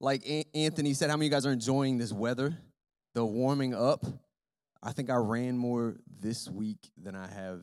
like Anthony said, how many of you guys are enjoying this weather, the warming up? I think I ran more this week than I have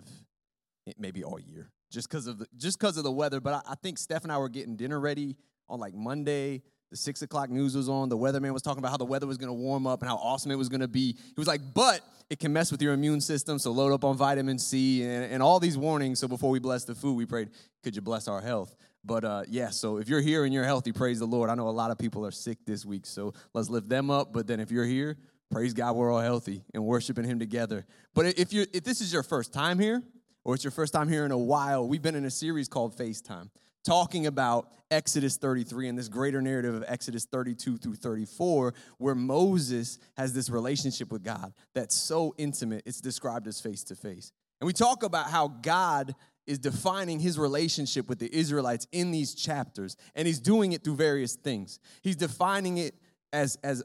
maybe all year, just because of the, just because of the weather. But I, I think Steph and I were getting dinner ready on like Monday. The six o'clock news was on. The weatherman was talking about how the weather was going to warm up and how awesome it was going to be. He was like, but it can mess with your immune system, so load up on vitamin C and, and all these warnings. So before we bless the food, we prayed, could you bless our health? But uh, yeah, so if you're here and you're healthy, praise the Lord. I know a lot of people are sick this week, so let's lift them up. But then if you're here, praise God, we're all healthy and worshiping Him together. But if you if this is your first time here, or it's your first time here in a while, we've been in a series called FaceTime, talking about Exodus 33 and this greater narrative of Exodus 32 through 34, where Moses has this relationship with God that's so intimate, it's described as face to face. And we talk about how God is defining his relationship with the Israelites in these chapters, and he's doing it through various things. He's defining it as, as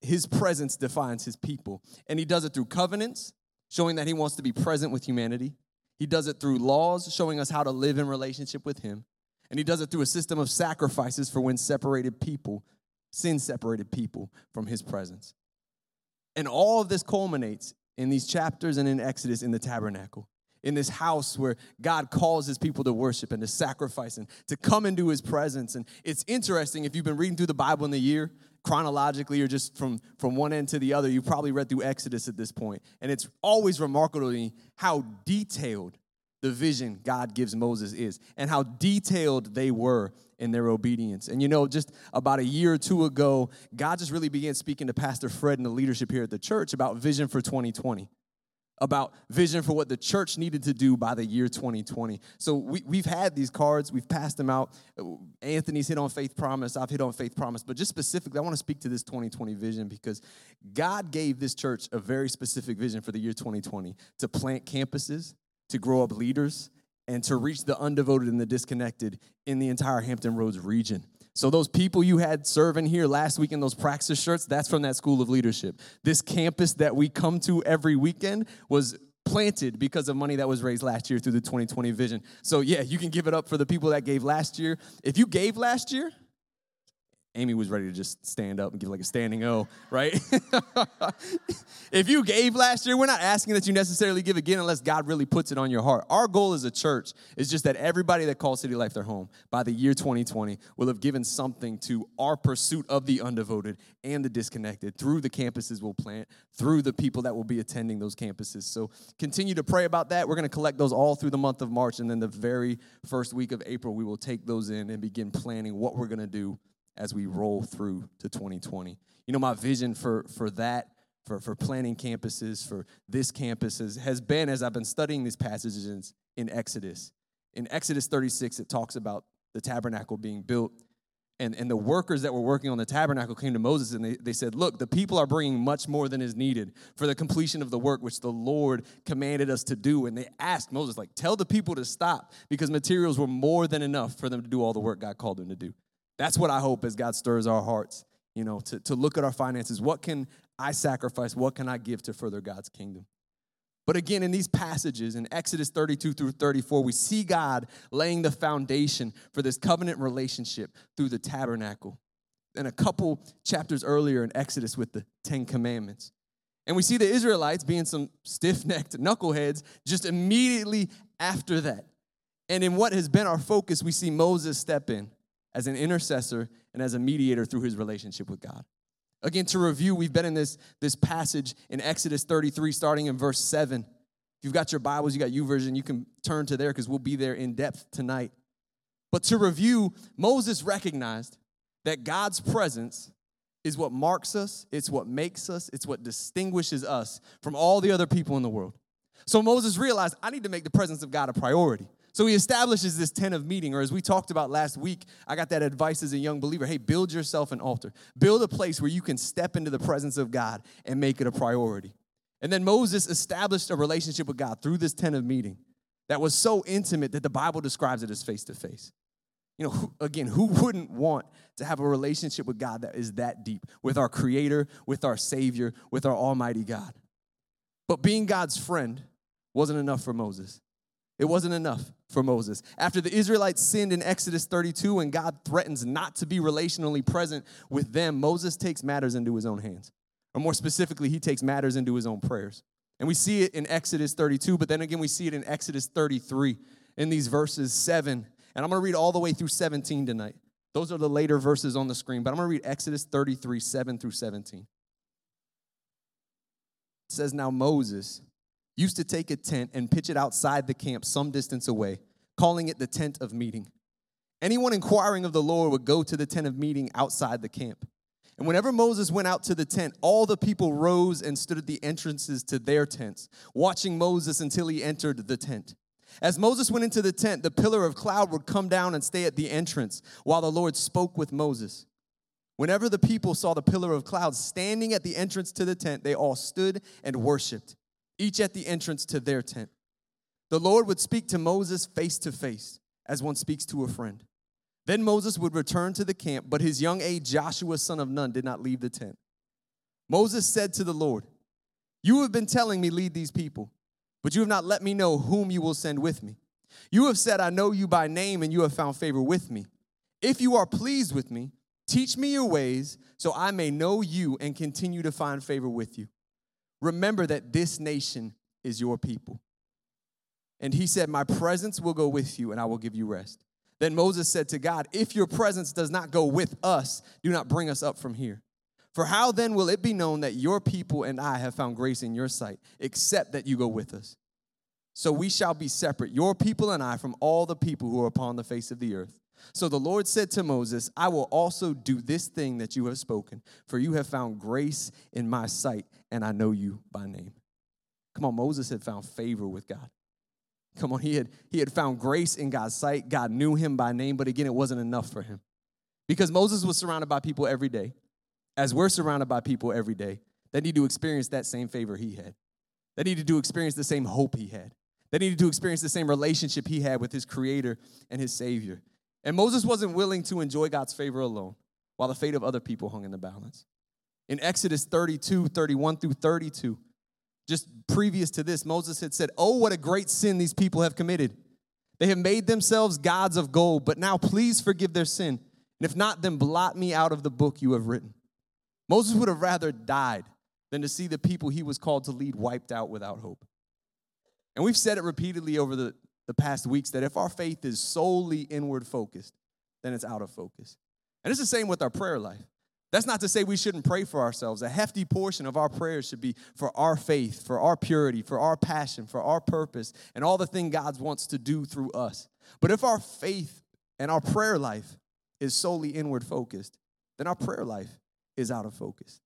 his presence defines his people, and he does it through covenants, showing that he wants to be present with humanity. He does it through laws, showing us how to live in relationship with him. And he does it through a system of sacrifices for when separated people, sin separated people from his presence. And all of this culminates in these chapters and in Exodus in the tabernacle in this house where God calls his people to worship and to sacrifice and to come into his presence. And it's interesting if you've been reading through the Bible in the year, chronologically or just from, from one end to the other, you probably read through Exodus at this point. And it's always remarkable to me how detailed the vision God gives Moses is and how detailed they were in their obedience. And you know, just about a year or two ago, God just really began speaking to Pastor Fred and the leadership here at the church about vision for 2020 about vision for what the church needed to do by the year 2020. So we, we've had these cards, we've passed them out. Anthony's hit on faith promise, I've hit on faith promise, but just specifically, I want to speak to this 2020 vision because God gave this church a very specific vision for the year 2020 to plant campuses, to grow up leaders, and to reach the undevoted and the disconnected in the entire Hampton Roads region. So, those people you had serving here last week in those praxis shirts, that's from that school of leadership. This campus that we come to every weekend was planted because of money that was raised last year through the 2020 vision. So, yeah, you can give it up for the people that gave last year. If you gave last year, Amy was ready to just stand up and give like a standing O, right? if you gave last year, we're not asking that you necessarily give again unless God really puts it on your heart. Our goal as a church is just that everybody that calls City Life their home by the year 2020 will have given something to our pursuit of the undevoted and the disconnected through the campuses we'll plant, through the people that will be attending those campuses. So continue to pray about that. We're going to collect those all through the month of March, and then the very first week of April, we will take those in and begin planning what we're going to do as we roll through to 2020. You know, my vision for, for that, for, for planning campuses, for this campus has, has been, as I've been studying these passages in, in Exodus. In Exodus 36, it talks about the tabernacle being built. And, and the workers that were working on the tabernacle came to Moses and they, they said, Look, the people are bringing much more than is needed for the completion of the work which the Lord commanded us to do. And they asked Moses, like, tell the people to stop because materials were more than enough for them to do all the work God called them to do. That's what I hope as God stirs our hearts, you know, to, to look at our finances. What can I sacrifice? What can I give to further God's kingdom? But again, in these passages, in Exodus 32 through 34, we see God laying the foundation for this covenant relationship through the tabernacle. And a couple chapters earlier in Exodus with the Ten Commandments. And we see the Israelites being some stiff necked knuckleheads just immediately after that. And in what has been our focus, we see Moses step in as an intercessor and as a mediator through his relationship with God. Again, to review, we've been in this, this passage in Exodus 33, starting in verse 7. If you've got your Bibles, you got YouVersion, you can turn to there because we'll be there in depth tonight. But to review, Moses recognized that God's presence is what marks us, it's what makes us, it's what distinguishes us from all the other people in the world. So Moses realized, I need to make the presence of God a priority. So he establishes this tent of meeting, or as we talked about last week, I got that advice as a young believer hey, build yourself an altar. Build a place where you can step into the presence of God and make it a priority. And then Moses established a relationship with God through this tent of meeting that was so intimate that the Bible describes it as face to face. You know, again, who wouldn't want to have a relationship with God that is that deep, with our Creator, with our Savior, with our Almighty God? But being God's friend wasn't enough for Moses. It wasn't enough for Moses. After the Israelites sinned in Exodus 32 and God threatens not to be relationally present with them, Moses takes matters into his own hands. Or more specifically, he takes matters into his own prayers. And we see it in Exodus 32, but then again, we see it in Exodus 33 in these verses 7. And I'm going to read all the way through 17 tonight. Those are the later verses on the screen, but I'm going to read Exodus 33, 7 through 17. It says, Now Moses used to take a tent and pitch it outside the camp some distance away, calling it the tent of meeting. Anyone inquiring of the Lord would go to the tent of meeting outside the camp. And whenever Moses went out to the tent, all the people rose and stood at the entrances to their tents, watching Moses until he entered the tent. As Moses went into the tent, the pillar of cloud would come down and stay at the entrance while the Lord spoke with Moses. Whenever the people saw the pillar of cloud standing at the entrance to the tent, they all stood and worshiped, each at the entrance to their tent. The Lord would speak to Moses face to face, as one speaks to a friend. Then Moses would return to the camp, but his young aide, Joshua, son of Nun, did not leave the tent. Moses said to the Lord, You have been telling me, lead these people, but you have not let me know whom you will send with me. You have said, I know you by name, and you have found favor with me. If you are pleased with me, teach me your ways, so I may know you and continue to find favor with you. Remember that this nation is your people. And he said, My presence will go with you, and I will give you rest. Then Moses said to God, If your presence does not go with us, do not bring us up from here. For how then will it be known that your people and I have found grace in your sight, except that you go with us? So we shall be separate, your people and I, from all the people who are upon the face of the earth. So the Lord said to Moses, I will also do this thing that you have spoken, for you have found grace in my sight, and I know you by name. Come on, Moses had found favor with God. Come on, he had, he had found grace in God's sight. God knew him by name, but again, it wasn't enough for him. Because Moses was surrounded by people every day, as we're surrounded by people every day that need to experience that same favor he had, They needed to experience the same hope he had, They needed to experience the same relationship he had with his creator and his savior. And Moses wasn't willing to enjoy God's favor alone while the fate of other people hung in the balance. In Exodus 32, 31 through 32, just previous to this, Moses had said, Oh, what a great sin these people have committed. They have made themselves gods of gold, but now please forgive their sin. And if not, then blot me out of the book you have written. Moses would have rather died than to see the people he was called to lead wiped out without hope. And we've said it repeatedly over the, the past weeks that if our faith is solely inward focused, then it's out of focus. And it's the same with our prayer life. That's not to say we shouldn't pray for ourselves. A hefty portion of our prayers should be for our faith, for our purity, for our passion, for our purpose, and all the thing God wants to do through us. But if our faith and our prayer life is solely inward focused, then our prayer life is out of focus.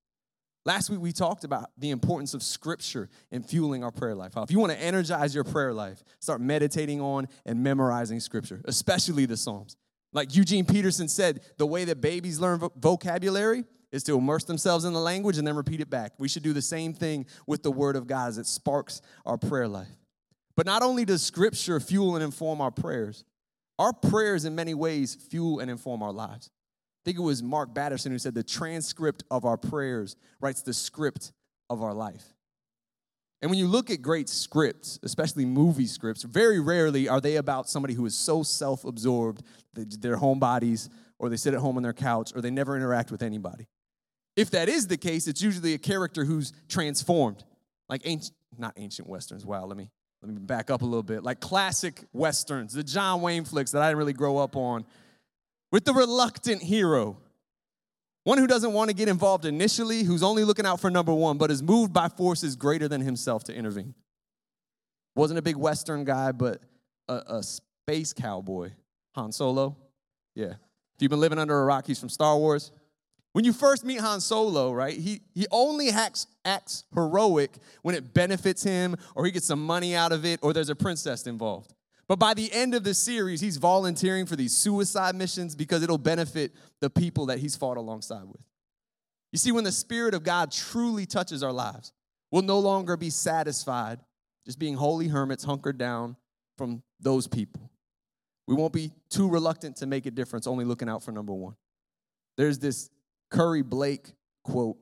Last week we talked about the importance of scripture in fueling our prayer life. If you want to energize your prayer life, start meditating on and memorizing scripture, especially the Psalms. Like Eugene Peterson said, the way that babies learn vocabulary is to immerse themselves in the language and then repeat it back. We should do the same thing with the Word of God as it sparks our prayer life. But not only does Scripture fuel and inform our prayers, our prayers in many ways fuel and inform our lives. I think it was Mark Batterson who said the transcript of our prayers writes the script of our life. And when you look at great scripts, especially movie scripts, very rarely are they about somebody who is so self absorbed, their homebodies, or they sit at home on their couch, or they never interact with anybody. If that is the case, it's usually a character who's transformed, like ancient, not ancient westerns. Wow, let me let me back up a little bit. Like classic westerns, the John Wayne flicks that I didn't really grow up on, with the reluctant hero one who doesn't want to get involved initially, who's only looking out for number one, but is moved by forces greater than himself to intervene. Wasn't a big Western guy, but a, a space cowboy. Han Solo. Yeah. If you've been living under a rock, he's from Star Wars. When you first meet Han Solo, right, he, he only acts, acts heroic when it benefits him or he gets some money out of it or there's a princess involved. But by the end of the series, he's volunteering for these suicide missions because it'll benefit the people that he's fought alongside with. You see, when the Spirit of God truly touches our lives, we'll no longer be satisfied just being holy hermits hunkered down from those people. We won't be too reluctant to make a difference, only looking out for number one. There's this Curry Blake quote,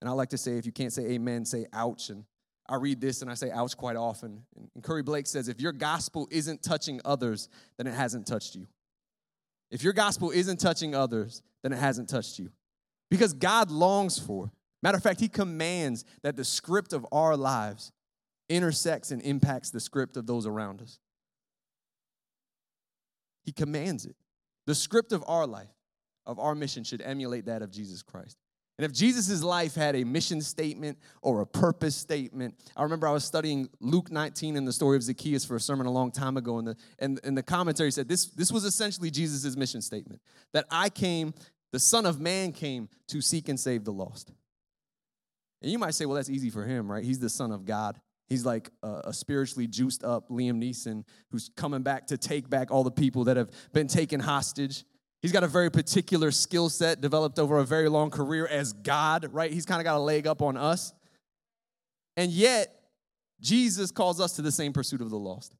and I like to say, if you can't say amen, say ouch. And I read this and I say ouch quite often. And Curry Blake says, if your gospel isn't touching others, then it hasn't touched you. If your gospel isn't touching others, then it hasn't touched you. Because God longs for, matter of fact, He commands that the script of our lives intersects and impacts the script of those around us. He commands it. The script of our life, of our mission, should emulate that of Jesus Christ. And if Jesus' life had a mission statement or a purpose statement, I remember I was studying Luke 19 and the story of Zacchaeus for a sermon a long time ago, and the, and, and the commentary said this, this was essentially Jesus' mission statement that I came, the Son of Man came to seek and save the lost. And you might say, well, that's easy for him, right? He's the Son of God. He's like a, spiritually juiced up Liam Neeson who's coming back to take back all the people that have been taken hostage. He's got a very particular skill set developed over a very long career as God, right? He's kind of got a leg up on us. And yet, Jesus calls us to the same pursuit of the lost.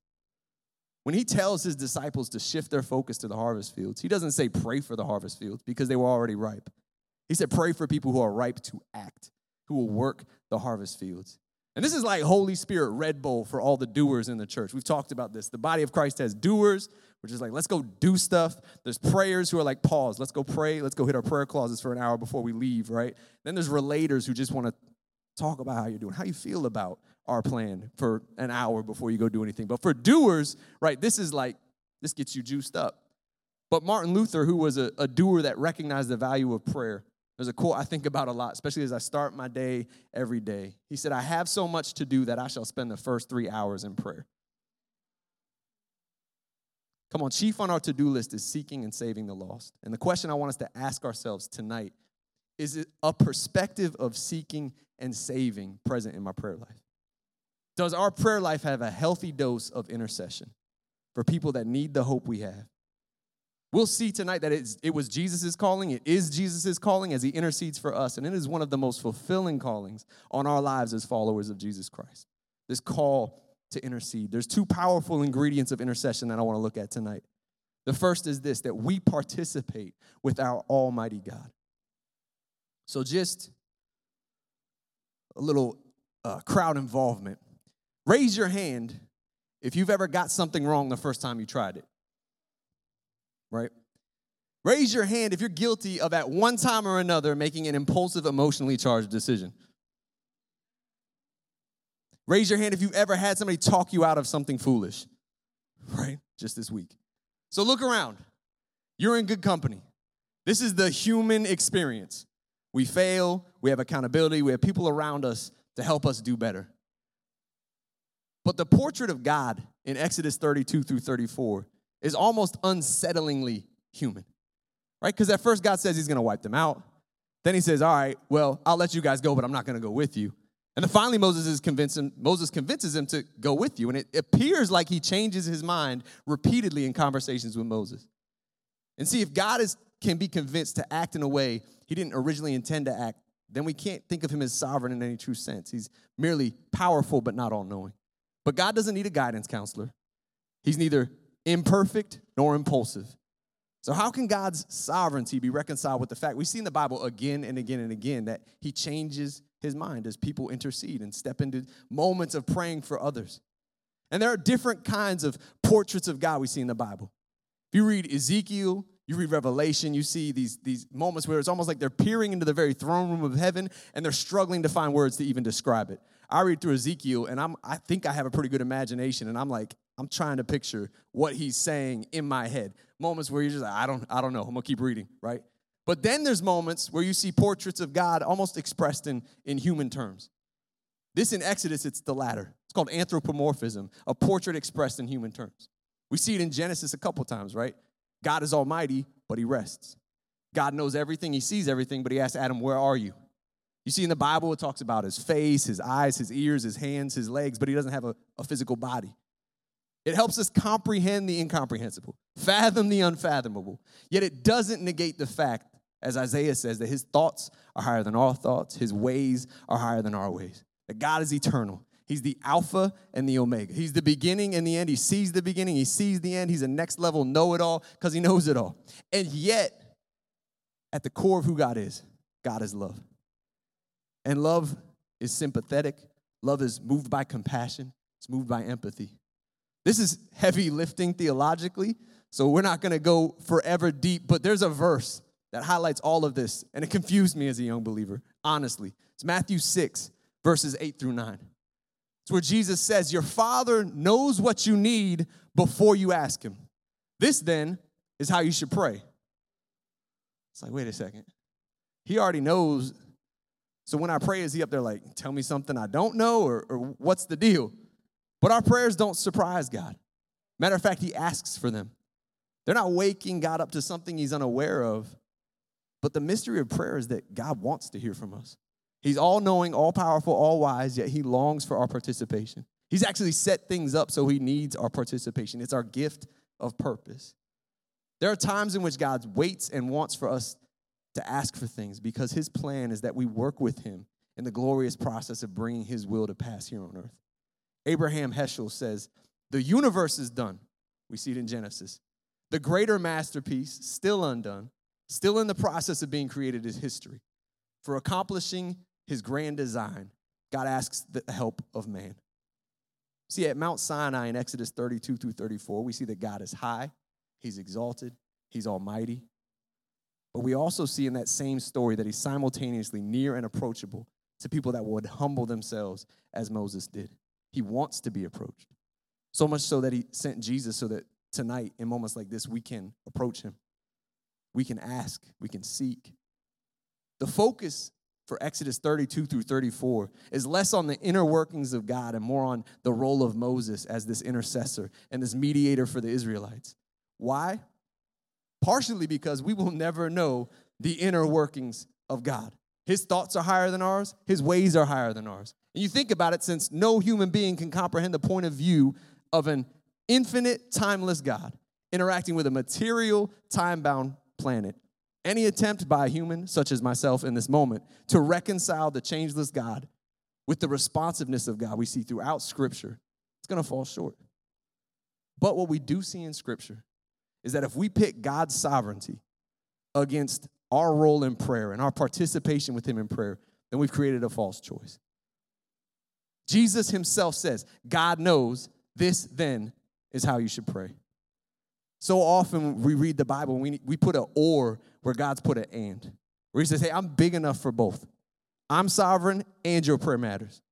When he tells his disciples to shift their focus to the harvest fields, he doesn't say pray for the harvest fields because they were already ripe. He said pray for people who are ripe to act, who will work the harvest fields. And this is like Holy Spirit Red Bull for all the doers in the church. We've talked about this. The body of Christ has doers, which is like, let's go do stuff. There's prayers who are like, pause, let's go pray. Let's go hit our prayer closets for an hour before we leave, right? Then there's relators who just want to talk about how you're doing, how you feel about our plan for an hour before you go do anything. But for doers, right, this is like, this gets you juiced up. But Martin Luther, who was a, a doer that recognized the value of prayer, there's a quote I think about a lot, especially as I start my day every day. He said, I have so much to do that I shall spend the first three hours in prayer. Come on, chief on our to do list is seeking and saving the lost. And the question I want us to ask ourselves tonight is it a perspective of seeking and saving present in my prayer life? Does our prayer life have a healthy dose of intercession for people that need the hope we have? We'll see tonight that it was Jesus' calling. It is Jesus' calling as he intercedes for us. And it is one of the most fulfilling callings on our lives as followers of Jesus Christ. This call to intercede. There's two powerful ingredients of intercession that I want to look at tonight. The first is this that we participate with our Almighty God. So, just a little uh, crowd involvement. Raise your hand if you've ever got something wrong the first time you tried it right? Raise your hand if you're guilty of at one time or another making an impulsive, emotionally charged decision. Raise your hand if you've ever had somebody talk you out of something foolish, right? Just this week. So look around. You're in good company. This is the human experience. We fail, we have accountability, we have people around us to help us do better. But the portrait of God in Exodus 32 through 34 is almost unsettlingly human, right? Because at first God says he's gonna wipe them out. Then he says, All right, well, I'll let you guys go, but I'm not gonna go with you. And then finally Moses is convincing, Moses convinces him to go with you. And it appears like he changes his mind repeatedly in conversations with Moses. And see, if God is, can be convinced to act in a way he didn't originally intend to act, then we can't think of him as sovereign in any true sense. He's merely powerful but not all knowing. But God doesn't need a guidance counselor. He's neither imperfect nor impulsive. So, how can God's sovereignty be reconciled with the fact we see in the Bible again and again and again that He changes His mind as people intercede and step into moments of praying for others? And there are different kinds of portraits of God we see in the Bible. If you read Ezekiel, you read Revelation, you see these, these moments where it's almost like they're peering into the very throne room of heaven and they're struggling to find words to even describe it. I read through Ezekiel and I'm, I think I have a pretty good imagination and I'm like, I'm trying to picture what he's saying in my head. Moments where you're just like, I don't, I don't know. I'm gonna keep reading, right? But then there's moments where you see portraits of God almost expressed in, in human terms. This in Exodus, it's the latter. It's called anthropomorphism, a portrait expressed in human terms. We see it in Genesis a couple times, right? God is almighty, but he rests. God knows everything, he sees everything, but he asks Adam, Where are you? You see in the Bible, it talks about his face, his eyes, his ears, his hands, his legs, but he doesn't have a, a physical body. It helps us comprehend the incomprehensible, fathom the unfathomable. Yet it doesn't negate the fact, as Isaiah says, that his thoughts are higher than our thoughts, his ways are higher than our ways. That God is eternal. He's the Alpha and the Omega. He's the beginning and the end. He sees the beginning, he sees the end. He's a next level know it all because he knows it all. And yet, at the core of who God is, God is love. And love is sympathetic, Love is moved by compassion, it's moved by empathy. This is heavy lifting theologically, so we're not gonna go forever deep, but there's a verse that highlights all of this, and it confused me as a young believer, honestly. It's Matthew 6, verses 8 through 9. It's where Jesus says, Your Father knows what you need before you ask Him. This then is how you should pray. It's like, wait a second. He already knows. So when I pray, is He up there like, tell me something I don't know, or, or what's the deal? But our prayers don't surprise God. Matter of fact, He asks for them. They're not waking God up to something He's unaware of. But the mystery of prayer is that God wants to hear from us. He's all knowing, all powerful, all wise, yet he longs for our participation. He's actually set things up so he needs our participation. It's our gift of purpose. There are times in which God waits and wants for us to ask for things because his plan is that we work with him in the glorious process of bringing his will to pass here on earth. Abraham Heschel says, The universe is done. We see it in Genesis. The greater masterpiece, still undone, still in the process of being created, is history. For accomplishing his grand design, God asks the help of man. See, at Mount Sinai in Exodus 32 through 34, we see that God is high, he's exalted, he's almighty. But we also see in that same story that he's simultaneously near and approachable to people that would humble themselves as Moses did. He wants to be approached. So much so that he sent Jesus so that tonight, in moments like this, we can approach him. We can ask, we can seek. The focus for Exodus 32 through 34 is less on the inner workings of God and more on the role of Moses as this intercessor and this mediator for the Israelites. Why? Partially because we will never know the inner workings of God. His thoughts are higher than ours, his ways are higher than ours. And you think about it, since no human being can comprehend the point of view of an infinite, timeless God interacting with a material, time bound planet, any attempt by a human, such as myself in this moment, to reconcile the changeless God with the responsiveness of God we see throughout Scripture, it's gonna fall short. But what we do see in Scripture is that if we pick God's sovereignty against our role in prayer and our participation with Him in prayer, then we've created a false choice. Jesus Himself says, God knows this then is how you should pray. So often we read the Bible we, we put an or where God's put an and. Where he says, hey, I'm big enough for both. I'm sovereign and your prayer matters.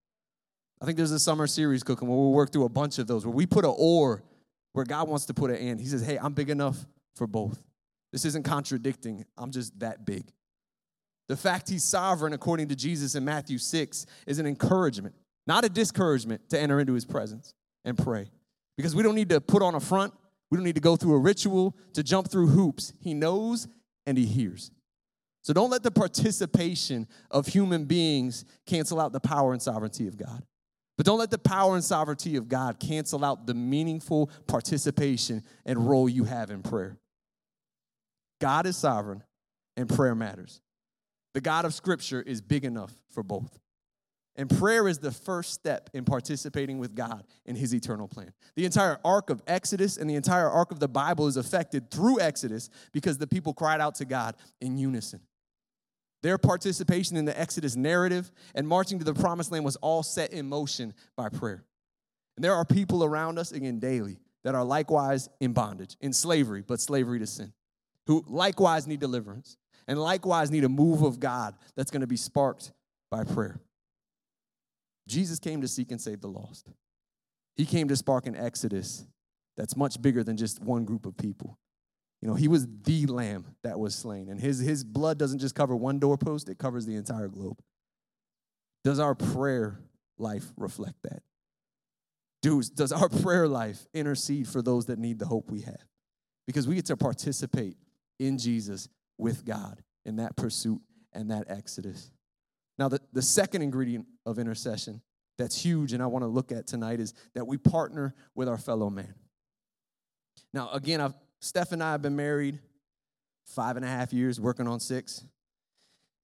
I think there's a summer series cooking where we'll work through a bunch of those where we put an or where God wants to put an and. He says, hey, I'm big enough for both. This isn't contradicting. I'm just that big. The fact he's sovereign, according to Jesus in Matthew 6, is an encouragement, not a discouragement to enter into his presence and pray. Because we don't need to put on a front, we don't need to go through a ritual to jump through hoops. He knows and he hears. So don't let the participation of human beings cancel out the power and sovereignty of God. But don't let the power and sovereignty of God cancel out the meaningful participation and role you have in prayer. God is sovereign and prayer matters. The God of Scripture is big enough for both. And prayer is the first step in participating with God in His eternal plan. The entire arc of Exodus and the entire arc of the Bible is affected through Exodus because the people cried out to God in unison. Their participation in the Exodus narrative and marching to the promised land was all set in motion by prayer. And there are people around us, again, daily, that are likewise in bondage, in slavery, but slavery to sin, who likewise need deliverance and likewise need a move of God that's going to be sparked by prayer. Jesus came to seek and save the lost. He came to spark an exodus that's much bigger than just one group of people. You know, he was the lamb that was slain, and his, his blood doesn't just cover one doorpost, it covers the entire globe. Does our prayer life reflect that? Does, does our prayer life intercede for those that need the hope we have? Because we get to participate in Jesus with God in that pursuit and that exodus. Now, the, the second ingredient of intercession that's huge and I want to look at tonight is that we partner with our fellow man. Now, again, I've, Steph and I have been married five and a half years, working on six.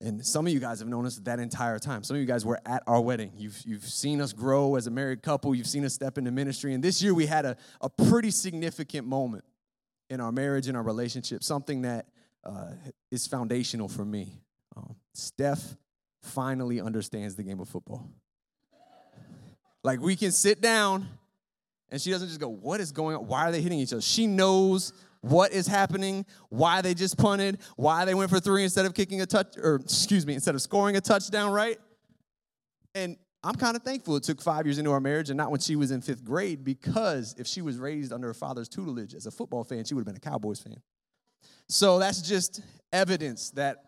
And some of you guys have known us that entire time. Some of you guys were at our wedding. You've, you've seen us grow as a married couple. You've seen us step into ministry. And this year we had a, a pretty significant moment in our marriage and our relationship, something that uh, is foundational for me. Um, Steph finally understands the game of football. Like we can sit down and she doesn't just go, What is going on? Why are they hitting each other? She knows what is happening, why they just punted, why they went for three instead of kicking a touch, or excuse me, instead of scoring a touchdown, right? And I'm kind of thankful it took five years into our marriage and not when she was in fifth grade because if she was raised under her father's tutelage as a football fan, she would have been a Cowboys fan. So that's just evidence that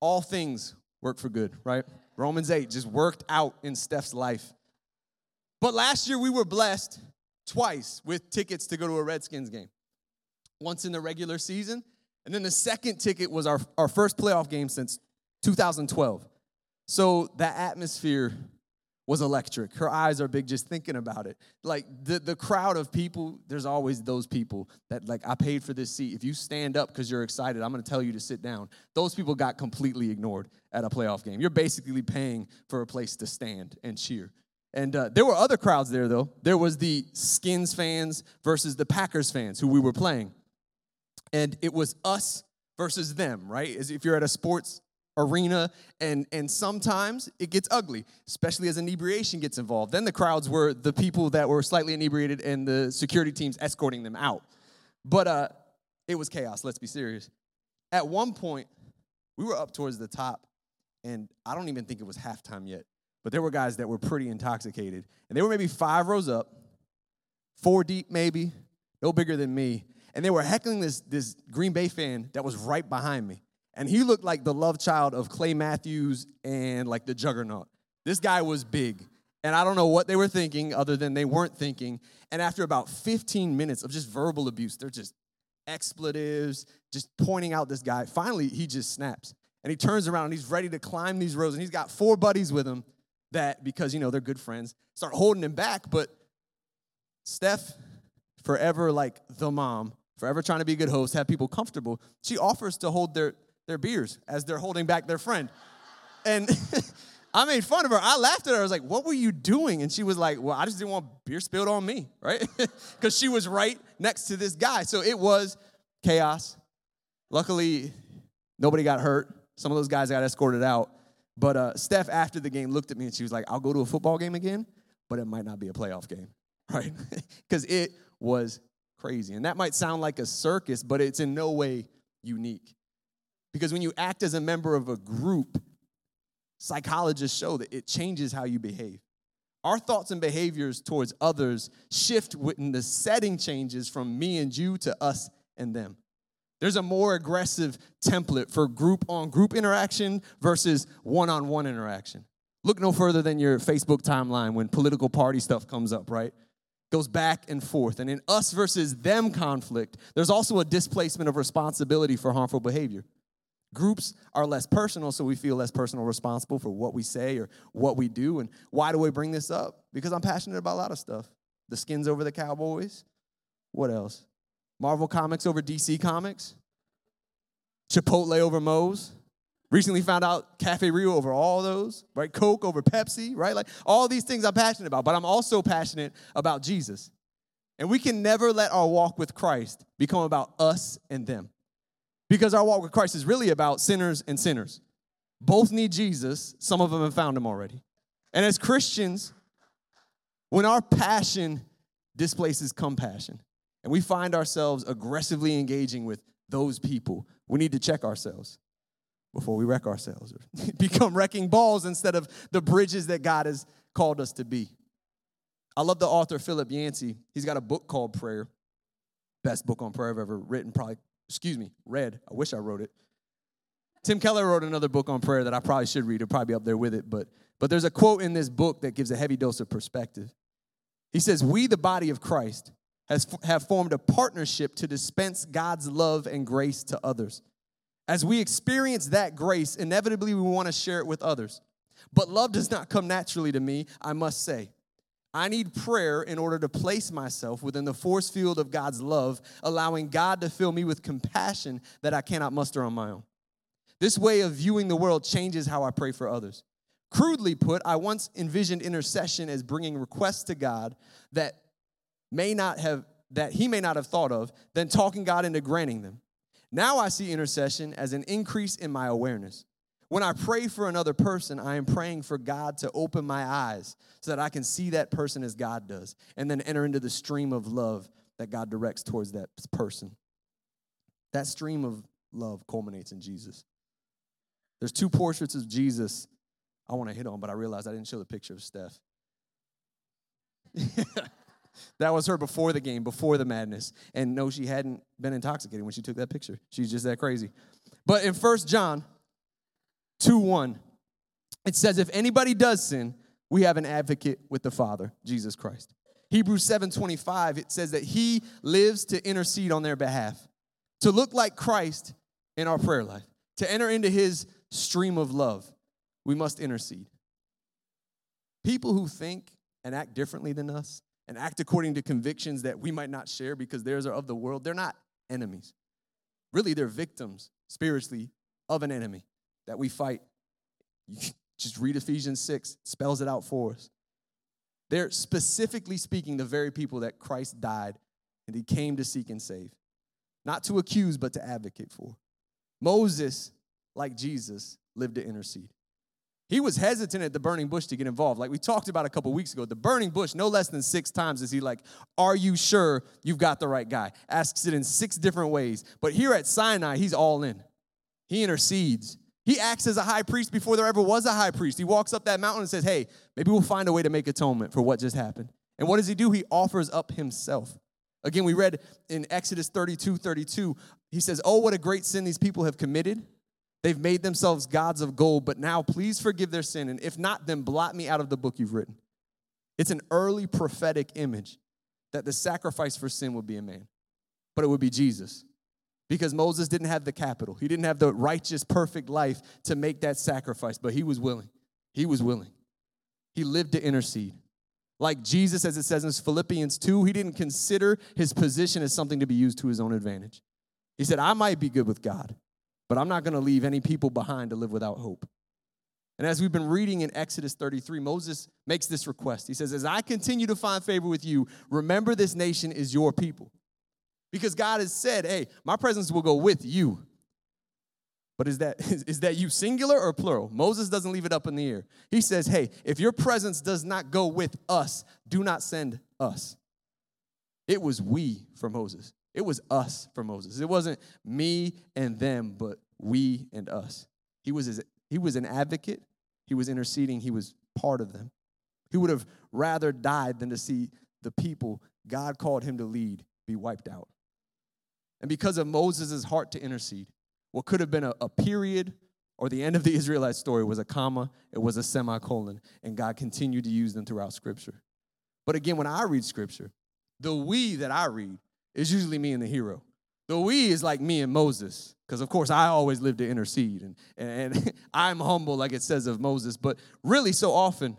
all things work for good, right? Romans 8 just worked out in Steph's life. But last year we were blessed twice with tickets to go to a Redskins game. Once in the regular season, and then the second ticket was our, our first playoff game since 2012. So that atmosphere was electric. Her eyes are big just thinking about it. Like the, the crowd of people, there's always those people that, like, I paid for this seat. If you stand up because you're excited, I'm gonna tell you to sit down. Those people got completely ignored at a playoff game. You're basically paying for a place to stand and cheer. And uh, there were other crowds there, though. There was the Skins fans versus the Packers fans who we were playing. And it was us versus them, right? As if you're at a sports arena and and sometimes it gets ugly especially as inebriation gets involved. Then the crowds were the people that were slightly inebriated and the security teams escorting them out. But uh it was chaos let's be serious. At one point we were up towards the top and i don't even think it was halftime yet but there were guys that were pretty intoxicated and they were maybe five rows up four deep maybe no bigger than me and they were heckling this this green bay fan that was right behind me and he looked like the love child of Clay Matthews and like the juggernaut. This guy was big. And I don't know what they were thinking other than they weren't thinking. And after about 15 minutes of just verbal abuse, they're just expletives, just pointing out this guy. Finally, he just snaps. And he turns around and he's ready to climb these rows. And he's got four buddies with him that, because, you know, they're good friends, start holding him back. But Steph, forever like the mom, forever trying to be a good host, have people comfortable, she offers to hold their their beers as they're holding back their friend. And I made fun of her. I laughed at her. I was like, What were you doing? And she was like, Well, I just didn't want beer spilled on me, right? Because she was right next to this guy. So it was chaos. Luckily, nobody got hurt. Some of those guys got escorted out. But uh, Steph, after the game, looked at me and she was like, I'll go to a football game again, but it might not be a playoff game, right? Because it was crazy. And that might sound like a circus, but it's in no way unique. Because when you act as a member of a group, psychologists show that it changes how you behave. Our thoughts and behaviors towards others shift when the setting changes from me and you to us and them. There's a more aggressive template for group on group interaction versus one on one interaction. Look no further than your Facebook timeline when political party stuff comes up, right? Goes back and forth. And in us versus them conflict, there's also a displacement of responsibility for harmful behavior. Groups are less personal, so we feel less personal responsible for what we say or what we do. And why do we bring this up? Because I'm passionate about a lot of stuff. The skins over the Cowboys. What else? Marvel Comics over DC Comics. Chipotle over Moe's. Recently found out Cafe Rio over all those, right? Coke over Pepsi, right? Like all these things I'm passionate about, but I'm also passionate about Jesus. And we can never let our walk with Christ become about us and them. Because our walk with Christ is really about sinners and sinners. Both need Jesus, some of them have found him already. And as Christians, when our passion displaces compassion and we find ourselves aggressively engaging with those people, we need to check ourselves before we wreck ourselves or become wrecking balls instead of the bridges that God has called us to be. I love the author Philip Yancey. He's got a book called Prayer. Best book on prayer I've ever written, probably excuse me, read. I wish I wrote it. Tim Keller wrote another book on prayer that I probably should read. It'll probably be up there with it. But, but there's a quote in this book that gives a heavy dose of perspective. He says, We, the body of Christ, has, have formed a partnership to dispense God's love and grace to others. As we experience that grace, inevitably we want to share it with others. But love does not come naturally to me, I must say. I need prayer in order to place myself within the force field of God's love, allowing God to fill me with compassion that I cannot muster on my own. This way of viewing the world changes how I pray for others. Crudely put, I once envisioned intercession as bringing requests to God that may not have that he may not have thought of, then talking God into granting them. Now I see intercession as an increase in my awareness. When I pray for another person, I am praying for God to open my eyes so that I can see that person as God does and then enter into the stream of love that God directs towards that person. That stream of love culminates in Jesus. There's two portraits of Jesus I want to hit on, but I realized I didn't show the picture of Steph. that was her before the game, before the madness. And no, she hadn't been intoxicated when she took that picture. She's just that crazy. But in First John 2 1, it says, If anybody does sin, we have an advocate with the Father, Jesus Christ. Hebrews 7 25, it says that he lives to intercede on their behalf, to look like Christ in our prayer life, to enter into his stream of love. We must intercede. People who think and act differently than us and act according to convictions that we might not share because theirs are of the world, they're not enemies. Really, they're victims spiritually of an enemy that we fight. You just read Ephesians 6, spells it out for us. They're specifically speaking the very people that Christ died and he came to seek and save, not to accuse, but to advocate for. Moses, like Jesus, lived to intercede. He was hesitant at the burning bush to get involved. Like we talked about a couple weeks ago, the burning bush, no less than six times is he like, Are you sure you've got the right guy? Asks it in six different ways. But here at Sinai, he's all in. He intercedes. He acts as a high priest before there ever was a high priest. He walks up that mountain and says, Hey, maybe we'll find a way to make atonement for what just happened. And what does he do? He offers up himself. Again, we read in Exodus 32 32, he says, Oh, what a great sin these people have committed. They've made themselves gods of gold, but now please forgive their sin. And if not, then blot me out of the book you've written. It's an early prophetic image that the sacrifice for sin would be a man, but it would be Jesus. Because Moses didn't have the capital, he didn't have the righteous, perfect life to make that sacrifice, but he was willing. He was willing. He lived to intercede. Like Jesus, as it says in Philippians 2, he didn't consider his position as something to be used to his own advantage. He said, I might be good with God, but I'm not going to leave any people behind to live without hope. And as we've been reading in Exodus 33, Moses makes this request. He says, As I continue to find favor with you, remember this nation is your people. Because God has said, Hey, my presence will go with you. But is that, is, is that you singular or plural? Moses doesn't leave it up in the air. He says, Hey, if your presence does not go with us, do not send us. It was we for Moses. It was us for Moses. It wasn't me and them, but we and us. He was, his, he was an advocate, he was interceding, he was part of them. He would have rather died than to see the people God called him to lead be wiped out. And because of Moses' heart to intercede, what could have been a, a period or the end of the Israelite story was a comma, it was a semicolon, and God continued to use them throughout Scripture. But again, when I read Scripture, the we that I read is usually me and the hero. The we is like me and Moses, because of course I always live to intercede, and, and I'm humble, like it says of Moses, but really so often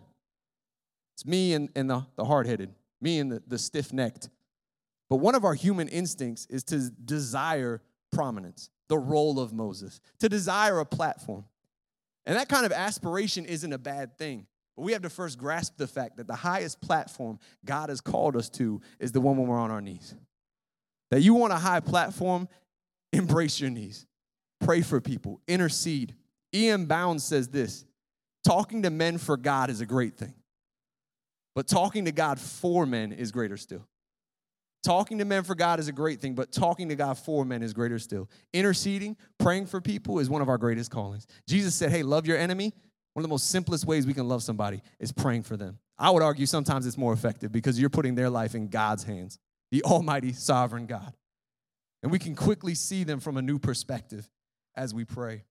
it's me and, and the, the hard headed, me and the, the stiff necked. But one of our human instincts is to desire prominence, the role of Moses, to desire a platform. And that kind of aspiration isn't a bad thing. But we have to first grasp the fact that the highest platform God has called us to is the one when we're on our knees. That you want a high platform, embrace your knees. Pray for people, intercede. E.M. Bounds says this talking to men for God is a great thing, but talking to God for men is greater still. Talking to men for God is a great thing, but talking to God for men is greater still. Interceding, praying for people is one of our greatest callings. Jesus said, Hey, love your enemy. One of the most simplest ways we can love somebody is praying for them. I would argue sometimes it's more effective because you're putting their life in God's hands, the Almighty Sovereign God. And we can quickly see them from a new perspective as we pray.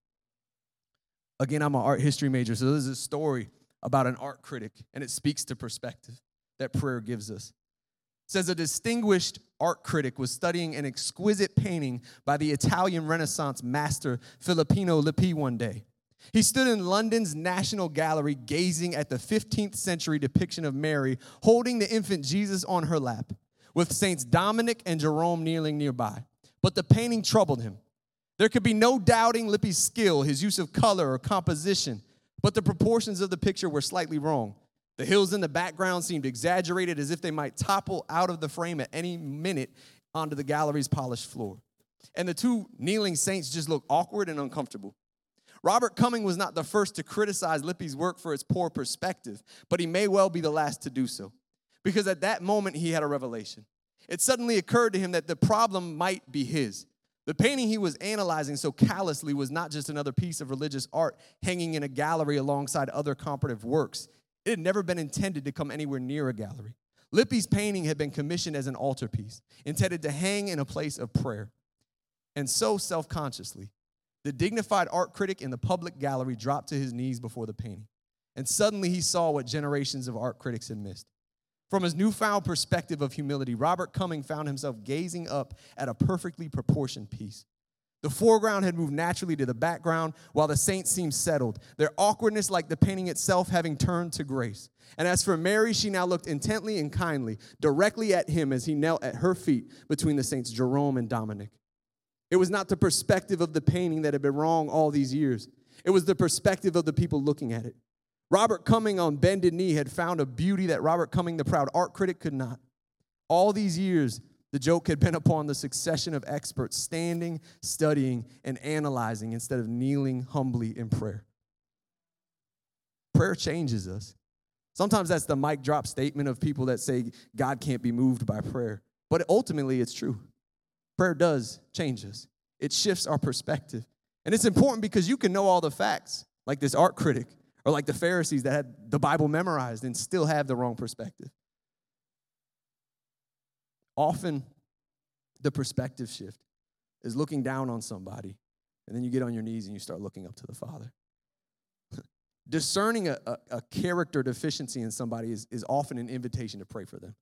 Again, I'm an art history major, so this is a story about an art critic, and it speaks to perspective that prayer gives us says a distinguished art critic was studying an exquisite painting by the Italian Renaissance master Filippino Lippi one day. He stood in London's National Gallery gazing at the 15th century depiction of Mary holding the infant Jesus on her lap, with Saints Dominic and Jerome kneeling nearby. But the painting troubled him. There could be no doubting Lippi's skill, his use of color or composition, but the proportions of the picture were slightly wrong. The hills in the background seemed exaggerated as if they might topple out of the frame at any minute onto the gallery's polished floor. And the two kneeling saints just looked awkward and uncomfortable. Robert Cumming was not the first to criticize Lippi's work for its poor perspective, but he may well be the last to do so. Because at that moment, he had a revelation. It suddenly occurred to him that the problem might be his. The painting he was analyzing so callously was not just another piece of religious art hanging in a gallery alongside other comparative works. It had never been intended to come anywhere near a gallery. Lippi's painting had been commissioned as an altarpiece, intended to hang in a place of prayer. And so self consciously, the dignified art critic in the public gallery dropped to his knees before the painting. And suddenly he saw what generations of art critics had missed. From his newfound perspective of humility, Robert Cumming found himself gazing up at a perfectly proportioned piece. The foreground had moved naturally to the background while the saints seemed settled, their awkwardness, like the painting itself, having turned to grace. And as for Mary, she now looked intently and kindly directly at him as he knelt at her feet between the saints Jerome and Dominic. It was not the perspective of the painting that had been wrong all these years, it was the perspective of the people looking at it. Robert Cumming on bended knee had found a beauty that Robert Cumming, the proud art critic, could not. All these years, the joke had been upon the succession of experts standing, studying, and analyzing instead of kneeling humbly in prayer. Prayer changes us. Sometimes that's the mic drop statement of people that say God can't be moved by prayer, but ultimately it's true. Prayer does change us, it shifts our perspective. And it's important because you can know all the facts, like this art critic, or like the Pharisees that had the Bible memorized and still have the wrong perspective. Often, the perspective shift is looking down on somebody, and then you get on your knees and you start looking up to the Father. Discerning a, a, a, character deficiency in somebody is, is often an invitation to pray for them.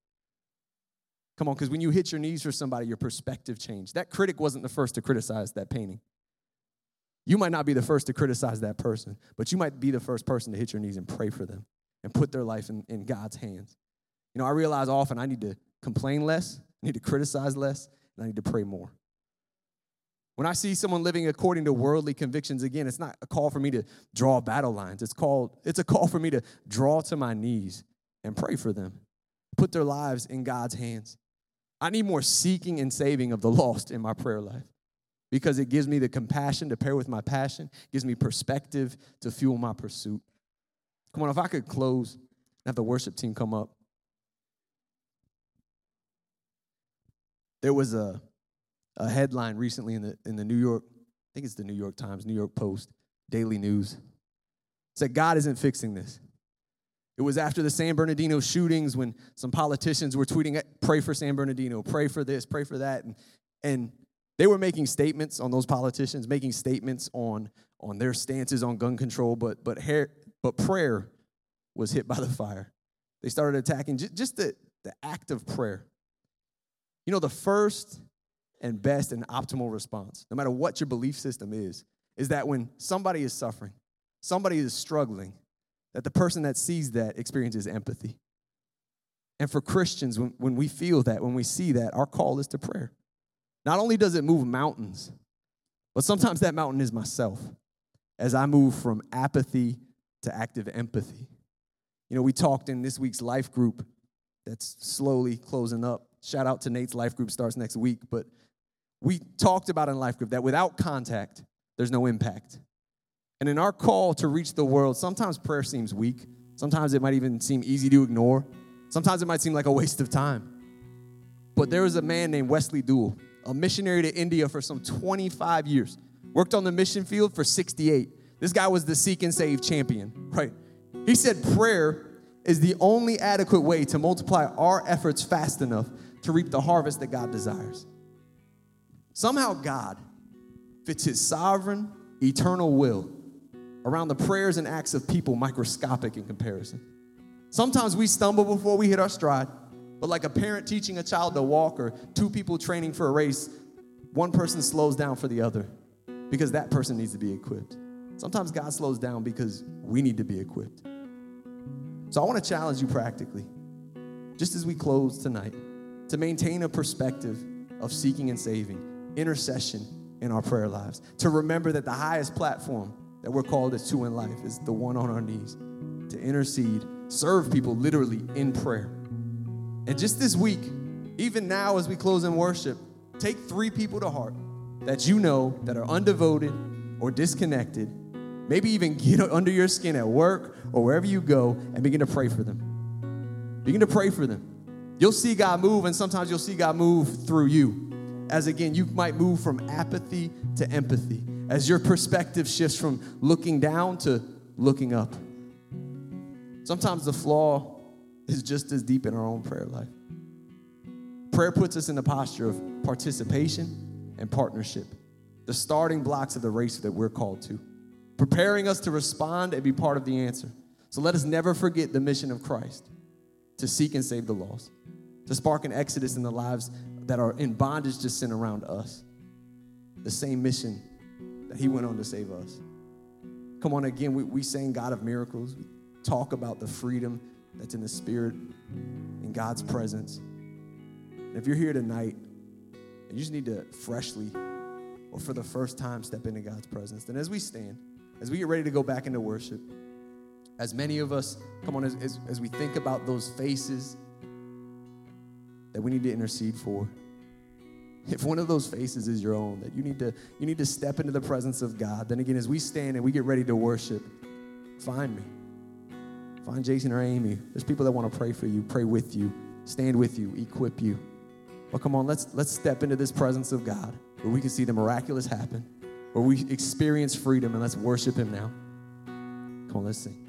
Come on, because when you hit your knees for somebody, your perspective changed. That critic wasn't the first to criticize that painting. You might not be the first to criticize that person, but you might be the first person to hit your knees and pray for them and put their life in, in God's hands. You know, I realize often I need to complain less, I need to criticize less, and I need to pray more. When I see someone living according to worldly convictions, again, it's not a call for me to draw battle lines. It's called, it's a call for me to draw to my knees and pray for them. Put their lives in God's hands. I need more seeking and saving of the lost in my prayer life because it gives me the compassion to pair with my passion, gives me perspective to fuel my pursuit. Come on, if I could close and have the worship team come up. There was a, a headline recently in the, in the New York, I think it's the New York Times, New York Post, Daily News. Said, God isn't fixing this. It was after the San Bernardino shootings when some politicians were tweeting, pray for San Bernardino, pray for this, pray for that. And, and they were making statements on those politicians, making statements on, on their stances on gun control, but, but, hair, but prayer was hit by the fire. They started attacking just the, the act of prayer. You know, the first and best and optimal response, no matter what your belief system is, is that when somebody is suffering, somebody is struggling, that the person that sees that experiences empathy. And for Christians, when, when we feel that, when we see that, our call is to prayer. Not only does it move mountains, but sometimes that mountain is myself as I move from apathy to active empathy. You know, we talked in this week's life group that's slowly closing up. Shout out to Nate's life group starts next week, but we talked about in life group that without contact, there's no impact. And in our call to reach the world, sometimes prayer seems weak. Sometimes it might even seem easy to ignore. Sometimes it might seem like a waste of time. But there was a man named Wesley Duewel a missionary to India for some 25 years, worked on the mission field for 68. This guy was the seek and save champion, right? He said prayer is the only adequate way to multiply our efforts fast enough to reap the harvest that God desires. Somehow, God fits his sovereign, eternal will around the prayers and acts of people microscopic in comparison. Sometimes we stumble before we hit our stride. But like a parent teaching a child to walk or two people training for a race, one person slows down for the other because that person needs to be equipped. Sometimes God slows down because we need to be equipped. So I want to challenge you practically, just as we close tonight, to maintain a perspective of seeking and saving, intercession in our prayer lives, to remember that the highest platform that we're called as to in life is the one on our knees, to intercede, serve people literally in prayer and just this week, even now as we close in worship, take three people to heart that you know that are undevoted or disconnected Maybe even get under your skin at work or wherever you go and begin to pray for them. Begin to pray for them. You'll see God move, and sometimes you'll see God move through you. As again, you might move from apathy to empathy as your perspective shifts from looking down to looking up. Sometimes the flaw is just as deep in our own prayer life. Prayer puts us in the posture of participation and partnership, the starting blocks of the race that we're called to, preparing us to respond and be part of the answer. So let us never forget the mission of Christ to seek and save the lost, to spark an exodus in the lives that are in bondage to sin around us. The same mission that He went on to save us. Come on, again, we, we sing God of miracles. We talk about the freedom that's in the Spirit, in God's presence. And if you're here tonight, and you just need to freshly or for the first time step into God's presence, then as we stand, as we get ready to go back into worship, as many of us, come on, as, as, as we think about those faces that we need to intercede for, if one of those faces is your own that you need to you need to step into the presence of god then again as we stand and we get ready to worship find me. Find jason or amy. There's people that want to pray for you pray with you stand with you equip you. But come on let's let's step into this presence of god where we can see the miraculous happen where we experience freedom and let's worship him now. Come on let's sing